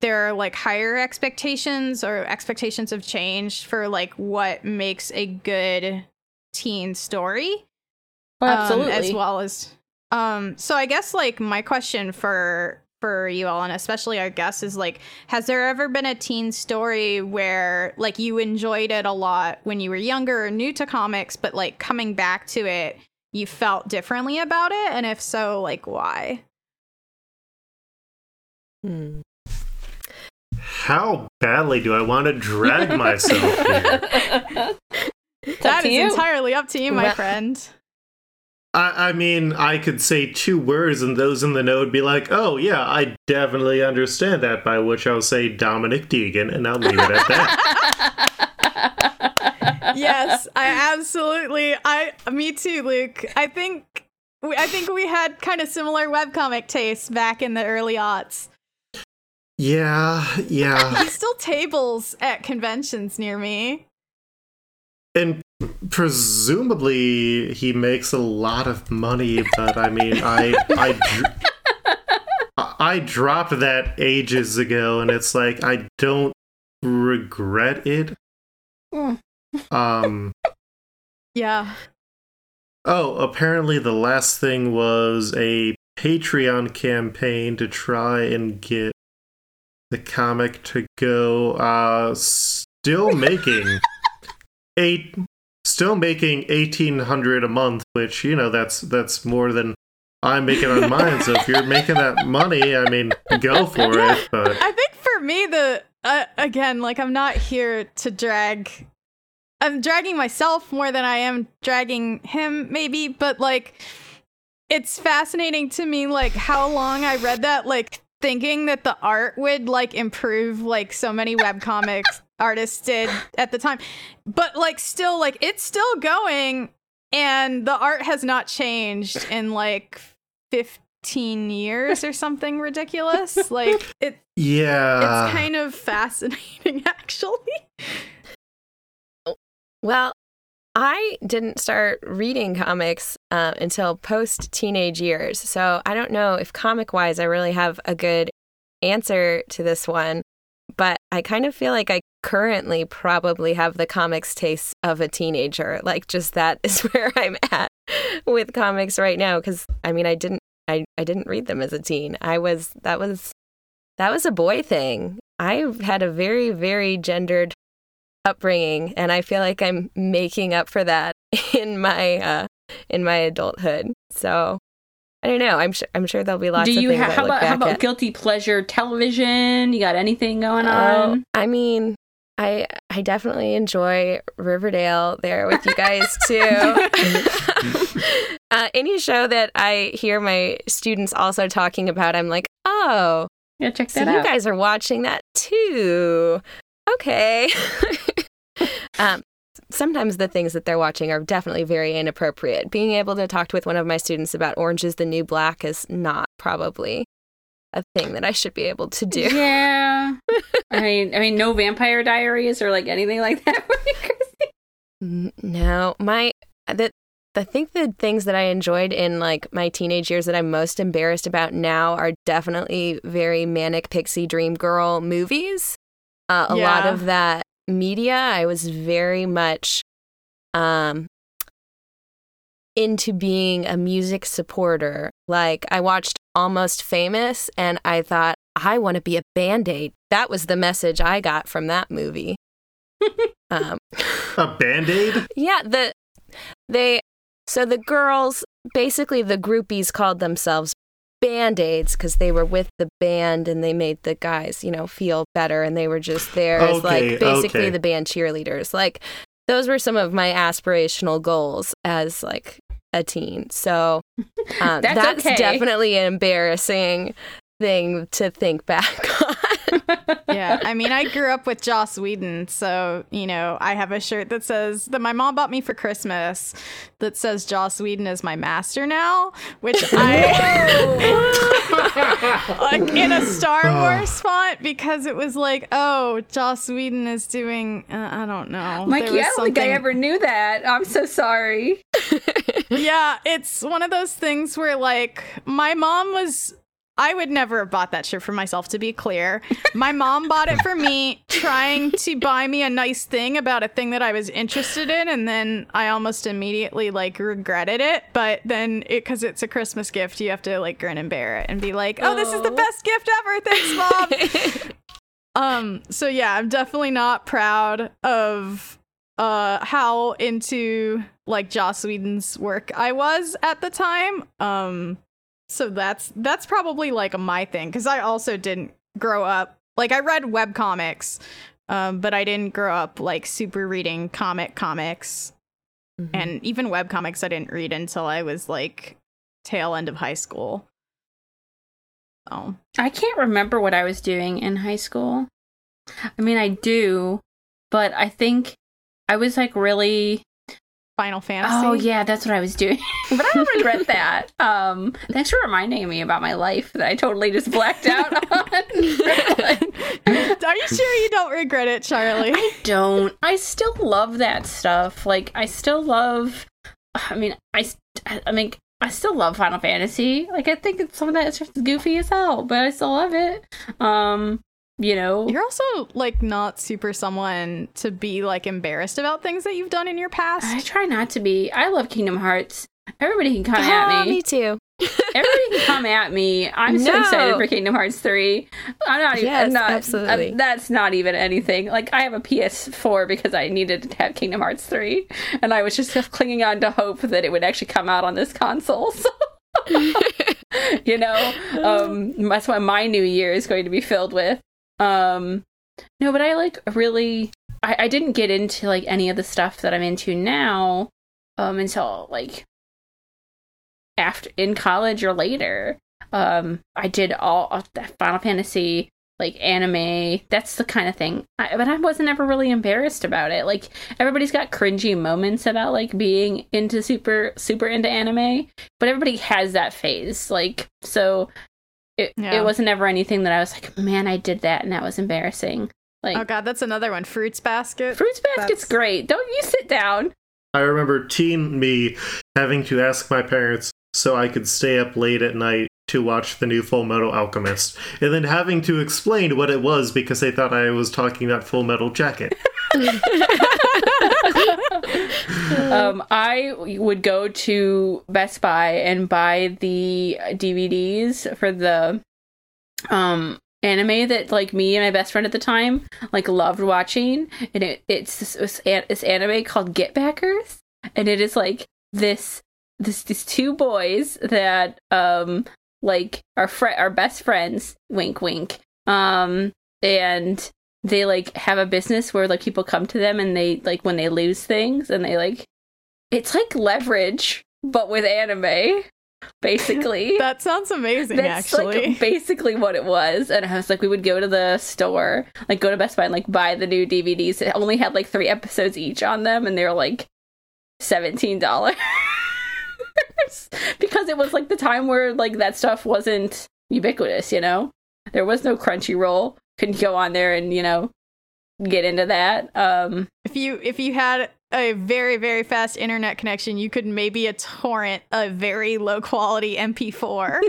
there are like higher expectations or expectations have changed for like what makes a good teen story um, absolutely. as well as um so i guess like my question for for you all and especially our guests is like has there ever been a teen story where like you enjoyed it a lot when you were younger or new to comics but like coming back to it you felt differently about it and if so like why Hmm. How badly do I want to drag myself here? It's up That to is you. entirely up to you my Well- friend I, I mean, I could say two words, and those in the know would be like, "Oh yeah, I definitely understand that." By which I'll say Dominic Deegan, and I'll leave it at that. yes, I absolutely. I me too, Luke. I think we, I think we had kind of similar webcomic tastes back in the early aughts. Yeah, yeah, He still tables at conventions near me. and presumably he makes a lot of money. But I mean, I I. dr- I- dropped that ages ago, and it's like I don't regret it. Mm. Um. Yeah. Oh, apparently the last thing was a Patreon campaign to try and get the comic to go uh still making eight still making 1800 a month, which you know that's that's more than I'm making on mine. So if you're making that money, I mean, go for it, but I think for me, the uh, again, like I'm not here to drag. I'm dragging myself more than I am dragging him, maybe. But like, it's fascinating to me, like how long I read that, like thinking that the art would like improve, like so many webcomics artists did at the time. But like, still, like it's still going, and the art has not changed in like 15 years or something ridiculous. Like it yeah. it's kind of fascinating actually. Well, I didn't start reading comics uh, until post teenage years. So I don't know if comic wise I really have a good answer to this one. But I kind of feel like I currently probably have the comics taste of a teenager. Like, just that is where I'm at with comics right now. Cause I mean, I didn't. I, I didn't read them as a teen. I was that was that was a boy thing. I had a very very gendered upbringing and i feel like i'm making up for that in my uh in my adulthood so i don't know i'm sure i'm sure there'll be lots Do of you things have I how about how about at. guilty pleasure television? You got anything going Oh, on? i mean i i definitely enjoy riverdale there with you guys too uh, any show that i hear my students also talking about i'm like oh Yeah, check that So that you guys are watching that too. Okay. um, sometimes the things that they're watching are definitely very inappropriate. Being able to talk with one of my students about Orange is the New Black is not probably a thing that I should be able to do. Yeah. I mean, I mean, no Vampire Diaries or like anything like that. for you, Christy? N- No, my the I think the things that I enjoyed in like my teenage years that I'm most embarrassed about now are definitely very manic pixie dream girl movies. Uh, a lot of that media, I was very much um into being a music supporter. Like I watched Almost Famous and I thought I want to be a band-aid. That was the message I got from that movie. um a band aid? yeah, the they So the girls, basically the groupies called themselves band aids because they were with the band and they made the guys, you know, feel better and they were just there as Okay, like basically okay. the band cheerleaders. Like those were some of my aspirational goals as like a teen. So um, That's that's okay. definitely an embarrassing thing to think back on. yeah, I mean, I grew up with Joss Whedon, so you know, I have a shirt that says that my mom bought me for Christmas that says Joss Whedon is my master now, which I like in a Star Wars font because it was like, oh, Joss Whedon is doing, uh, I don't know, Mikey, There I don't think I ever knew that. I'm so sorry. yeah, it's one of those things where like my mom was I would never have bought that shirt for myself to be clear. My mom bought it for me trying to buy me a nice thing about a thing that I was interested in and then I almost immediately like regretted it, but then it cuz it's a Christmas gift, you have to like grin and bear it and be like, "Oh, this is the Oh. best gift ever. Thanks, mom." um so yeah, I'm definitely not proud of uh how into like Joss Whedon's work I was at the time. Um so that's that's probably like my thing cuz I also didn't grow up like I read web comics um but I didn't grow up like super reading comic comics and even web comics I didn't read until I was like tail end of high school. Oh. I can't remember what I was doing in high school. I mean, I do, but I think I was like really. Final Fantasy. Oh yeah, that's what I was doing. but I don't regret that. Um, thanks for reminding me about my life that I totally just blacked out on. Are you sure you don't regret it, Charlie? I don't. I still love that stuff. Like I still love. I mean, I. I mean, I still love Final Fantasy. Like I think some of that stuff is goofy as hell, but I still love it. Um, you know, You're also like not super someone to be like embarrassed about things that you've done in your past I try not to be. I love Kingdom Hearts. Everybody can come Oh, at me. me too. Everybody can come at me. I'm so excited for Kingdom Hearts 3. I'm not even Yes, I'm not absolutely. uh, that's not even anything. Like I have a PS4 because I needed to have Kingdom Hearts 3 and I was just clinging on to hope that it would actually come out on this console. So you know, um that's what my new year is going to be filled with. Um no, but I like really I, I didn't get into like any of the stuff that I'm into now um until like after in college or later. Um, I did all of that Final Fantasy like anime. That's the kind of thing. I, but I wasn't ever really embarrassed about it. Like everybody's got cringy moments about like being into super super into anime, but everybody has that phase. Like so, it Yeah. it wasn't ever anything that I was like, man, I did that and that was embarrassing. Like oh god, that's another one. Fruits basket. Fruits Basket's That's- great. Don't you sit down? I remember teen me having to ask my parents so I could stay up late at night to watch the new Full Metal Alchemist, and then having to explain what it was because they thought I was talking about Full Metal Jacket. um, I would go to Best Buy and buy the DVDs for the um anime that like me and my best friend at the time like loved watching, and it it's this, this, anime called Get Backers, and it is like this this these two boys that um like are fr- are best friends, wink wink, um and they like have a business where like people come to them and they like when they lose things and they like it's like leverage but with anime basically. That sounds amazing that's actually. like basically what it was. And i was like we would go to the store like go to best buy and like buy the new dvds it only had like three episodes each on them and they were like $17 because it was like the time where like that stuff wasn't ubiquitous you know? There was no crunchyroll couldn't go on there and you know get into that um if you if you had a very very fast internet connection, you could maybe a torrent a very low quality MP4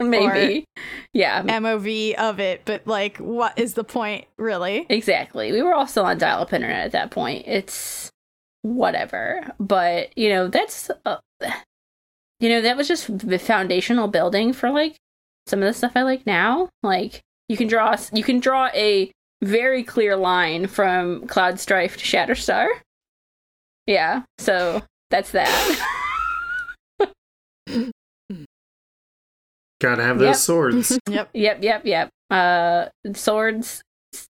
maybe yeah MOV of it, but like what is the point really? Exactly. We were all still on dial up internet at that point. It's whatever. But, you know, that's, uh, you know, that was just the foundational building for like some of the stuff I like now. Like, you can draw you can draw a very clear line from Cloud Strife to Shatterstar. Yeah, so that's that. Gotta have those yep. swords. yep. Yep, yep, yep. Uh swords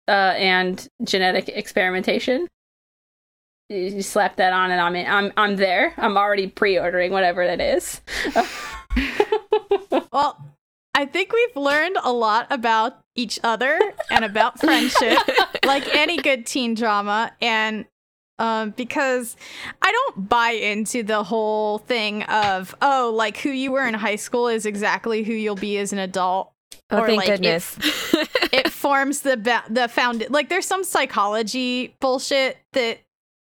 uh and genetic experimentation. You, slap that on and I'm in, I'm I'm there. I'm already pre-ordering whatever that is. well, I think we've learned a lot about each other and about friendship, like any good teen drama. And um, because I don't buy into the whole thing of, oh, like who you were in high school is exactly who you'll be as an adult. Oh, Or, thank like, goodness. it forms the ba- the found like there's some psychology bullshit that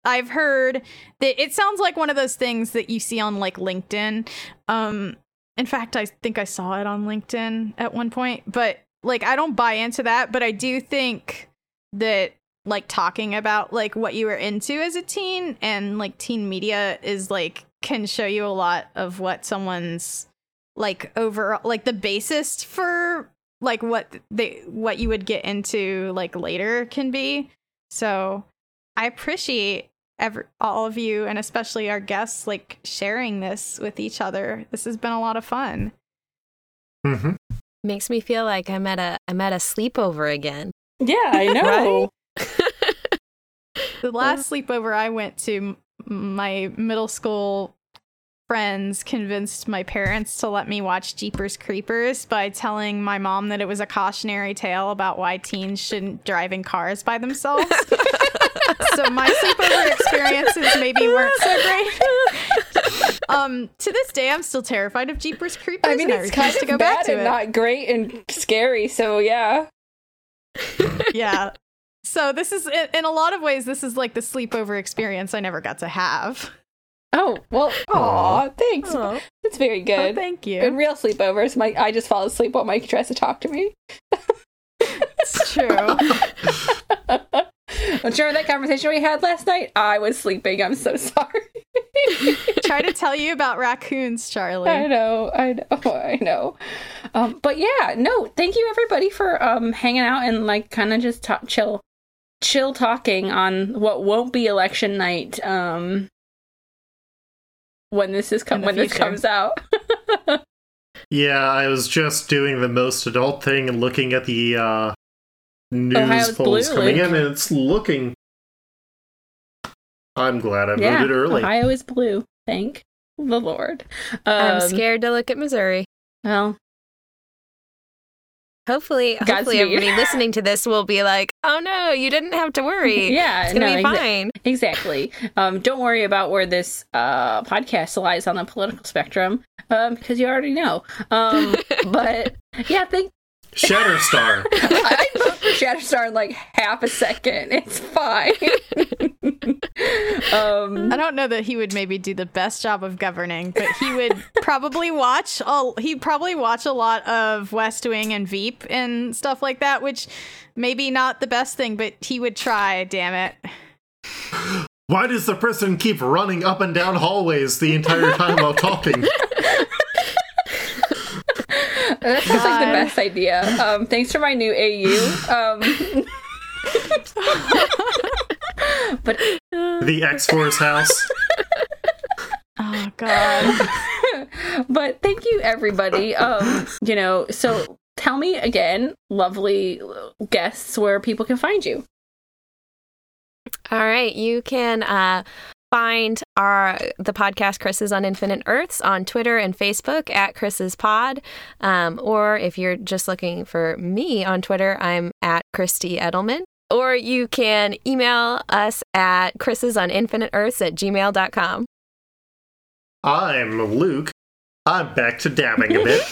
I've heard that it sounds like one of those things that you see on like LinkedIn. Um in fact, I think I saw it on LinkedIn at one point, but like I don't buy into that, but I do think that like talking about like what you were into as a teen and like teen media is like can show you a lot of what someone's like overall like the basis for like what they what you would get into like later can be. So I appreciate every all of you and especially our guests like sharing this with each other. This has been a lot of fun. hmm Makes me feel like I'm at a I'm at a sleepover again. yeah, I know. The last sleepover I went to, my middle school friends convinced my parents to let me watch Jeepers Creepers by telling my mom that it was a cautionary tale about why teens shouldn't drive in cars by themselves. so my sleepover experiences maybe weren't so great. Um, to this day, I'm still terrified of Jeepers Creepers. I mean, it's refuse kind to of go back bad to and it. not great and scary. So yeah. yeah. So this is, in in a lot of ways, this is like the sleepover experience I never got to have. Oh well. Aw, thanks. Aw. That's very Oh, good. thank you. In real sleepovers, Mike, I just fall asleep while Mike tries to talk to me. It's true. Don't you remember that conversation we had last night? I was sleeping. I'm so sorry. Try to tell you about raccoons, Charlie. I know, I know, I know. Um, but yeah, no, thank you everybody for um hanging out and like kind of just ta- chill, chill talking on what won't be election night. Um, when this is In com- the when this comes out. Yeah, I was just doing the most adult thing and looking at the uh, news Ohio's polls blue, coming Luke. in, and it's looking. I'm glad I yeah, voted early. Ohio is blue. Thank the Lord. I'm Um, scared to look at Missouri. Well, Hopefully, hopefully Godspeed. everybody listening to this will be like, "Oh no, you didn't have to worry. yeah, it's gonna no, be exa- fine." Exactly. Um, don't worry about where this uh, podcast lies on the political spectrum, um, because you already know. Um, but yeah, thank Shatterstar. I vote for Shatterstar in like half a second. It's fine. um, I don't know that he would maybe do the best job of governing, but he would probably watch. A, he'd probably watch a lot of West Wing and Veep and stuff like that, which maybe not the best thing, but he would try. Damn it! Why does the person keep running up and down hallways the entire time while talking? that's just like the best idea. Um, thanks for my new AU. Um, but The X Force house. Oh God! but thank you everybody um you know so tell me again lovely guests where people can find you All right, you can uh, find our the podcast Chrises on Infinite Earths on Twitter and Facebook at Chrises Pod, um, or if you're just looking for me on Twitter, I'm at Christy Eddleman. Or you can email us at Chrises on Infinite Earths at gmail.com. I'm Luke. I'm back to dabbing a bit.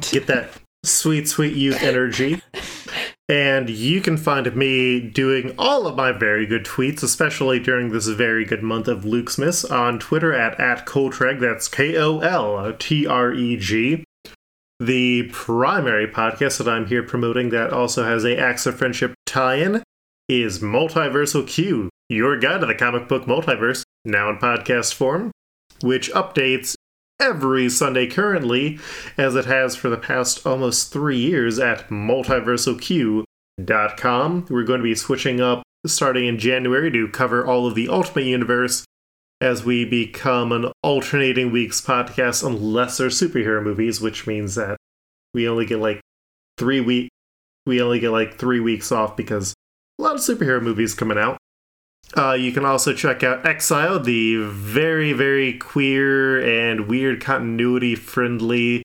Get that sweet, sweet youth energy. And you can find me doing all of my very good tweets, especially during this very good month of Luke'smas, on Twitter at, at Koltreg. That's K O L T R E G. The primary podcast that I'm here promoting that also has a Acts of Friendship tie in is Multiversal Q, your guide to the comic book multiverse, now in podcast form which updates every Sunday currently, as it has for the past almost three years at multiversalq.com. We're going to be switching up starting in January to cover all of the Ultimate Universe as we become an alternating weeks podcast unless they're superhero movies, which means that We only get like three week. We only get like three weeks off because a lot of superhero movies coming out. Uh, you can also check out Exile, the very, very queer and weird continuity friendly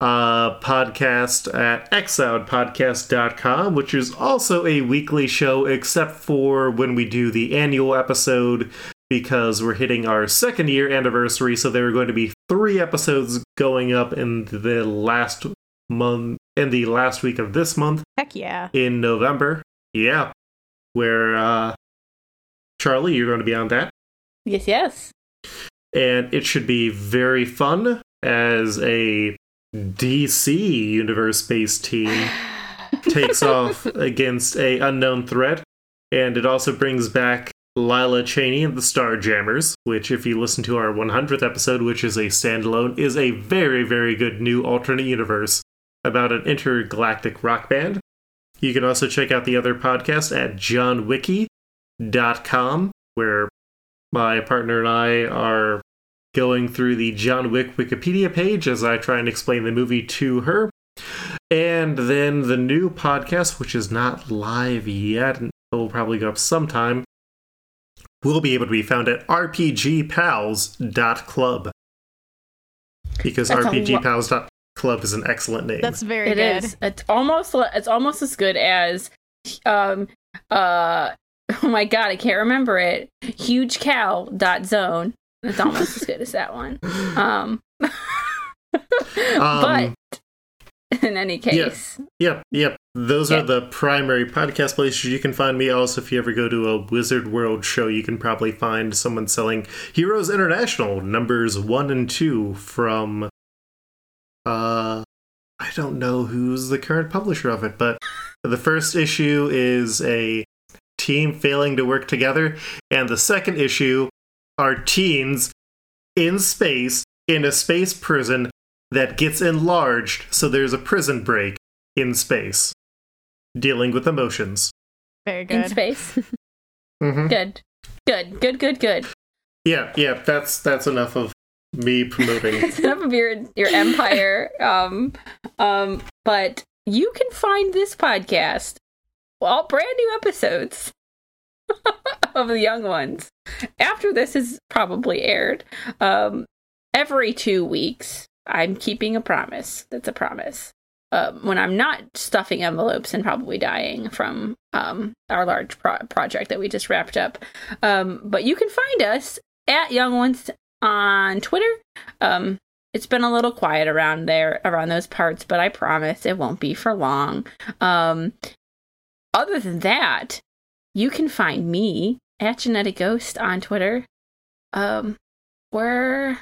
uh, podcast at exiledpodcast.com, which is also a weekly show, except for when we do the annual episode, because we're hitting our second year anniversary. So there are going to be three episodes going up in the last month, in the last week of this month Heck yeah. in November. Yeah. Where, uh, Charlie, you're going to be on that. Yes, yes. And it should be very fun as a DC universe based team takes off against a unknown threat. And it also brings back Lila Cheney and the Starjammers, which, if you listen to our 100th episode, which is a standalone, is a very, very good new alternate universe about an intergalactic rock band. You can also check out the other podcast at johnwiki.com, where my partner and I are going through the John Wick Wikipedia page as I try and explain the movie to her. And then the new podcast, which is not live yet, and it will probably go up sometime, will be able to be found at rpgpals.club. Because That's a lo- rpgpals.club is an excellent name. That's very It good. is. It's almost. It's almost as good as, um, uh, oh my god, I can't remember it. Huge cow dot zone. It's almost as good as that one. Um, but in any case, Yep, yep. Those Yeah. are the primary podcast places you can find me. Also, if you ever go to a Wizard World show, you can probably find someone selling Heroes International numbers one and two from. Uh, I don't know who's the current publisher of it, but the first issue is a team failing to work together, and the second issue are teens in space in a space prison that gets enlarged, so there's a prison break in space, dealing with emotions. Very good. in good. space, hmm good, good, good, good, good. Yeah, yeah, that's that's enough of me promoting. It's enough of your your empire. Um, um, but you can find this podcast, all brand new episodes of the young ones after this is probably aired. Um, every two weeks. I'm keeping a promise. That's a promise. Um, when I'm not stuffing envelopes and probably dying from um, our large pro- project that we just wrapped up. Um, but you can find us at Young Ones on Twitter. Um, it's been a little quiet around there, around those parts, but I promise it won't be for long. Um, other than that, you can find me at Genetic Ghost on Twitter. Um, where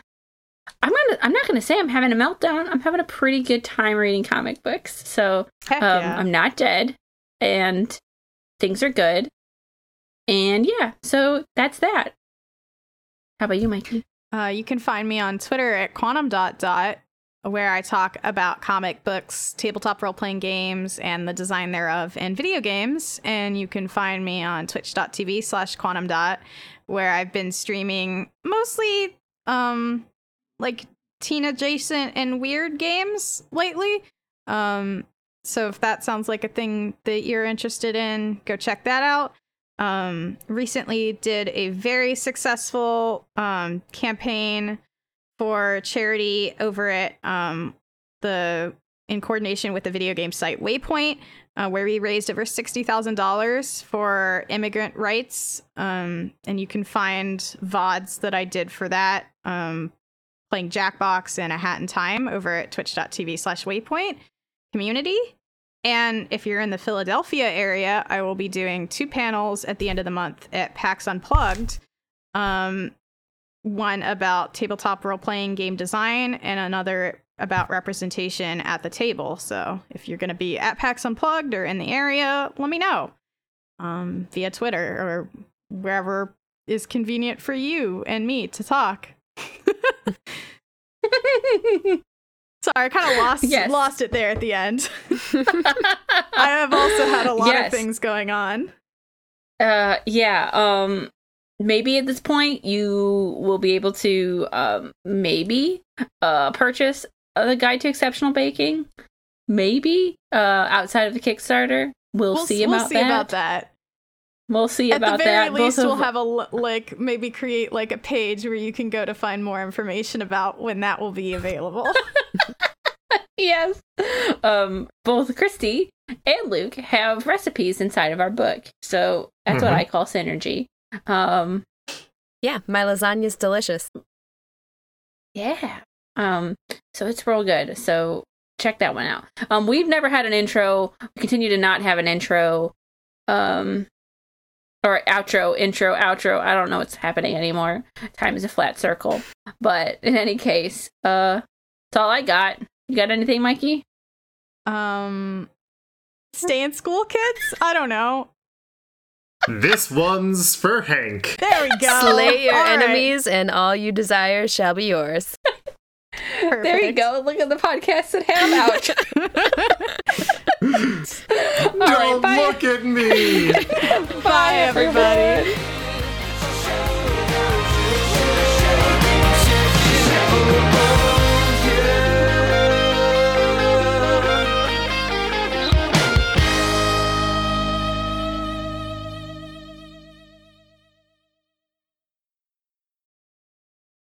I'm gonna, I'm not gonna say I'm having a meltdown. I'm having a pretty good time reading comic books. So Heck um, yeah. I'm not dead, and things are good. And yeah, so that's that. How about you, Mikey? Uh, you can find me on Twitter at quantum dot dot, where I talk about comic books, tabletop role playing games, and the design thereof, and video games. And you can find me on twitch.tv slash quantum dot, where I've been streaming mostly um like teen adjacent and weird games lately. Um, so if that sounds like a thing that you're interested in, go check that out um, recently did a very successful um, campaign for charity over at um, the in coordination with the video game site Waypoint, uh, where we raised over sixty thousand dollars for immigrant rights. Um, and you can find vods that I did for that, um, playing Jackbox and a Hat in Time over at twitch.tv slash Waypoint community. And if you're in the Philadelphia area, I will be doing two panels at the end of the month at PAX Unplugged. Um, one about tabletop role playing game design, and another about representation at the table. So if you're going to be at PAX Unplugged or in the area, let me know um, via Twitter or wherever is convenient for you and me to talk. Sorry, I kind of lost Yes. lost it there at the end. I have also had a lot Yes. of things going on. Uh, yeah. Um, maybe at this point you will be able to um maybe uh purchase the guide to exceptional baking. maybe uh, outside of the Kickstarter. We'll, We'll, see, we'll about, see that. about that. We'll see At about the very that. least, Both we'll of- have a like maybe create like a page where you can go to find more information about when that will be available. yes. Um, both Christy and Luke have recipes inside of our book, so that's what Mhm. I call synergy. Um, Yeah, my lasagna's delicious. yeah. Um, so it's real good. So check that one out. Um, we've never had an intro. We continue to not have an intro. Um, or outro, intro, outro. I don't know what's happening anymore. Time is a flat circle. But in any case, uh, that's all I got. You got anything, Mikey? um, stay in school, kids. I don't know. This one's for Hank. There we go. Slay your all enemies, right. and all you desire shall be yours. Perfect. There you go. Look at the podcast and ham out. Don't right, look at me. bye, everybody.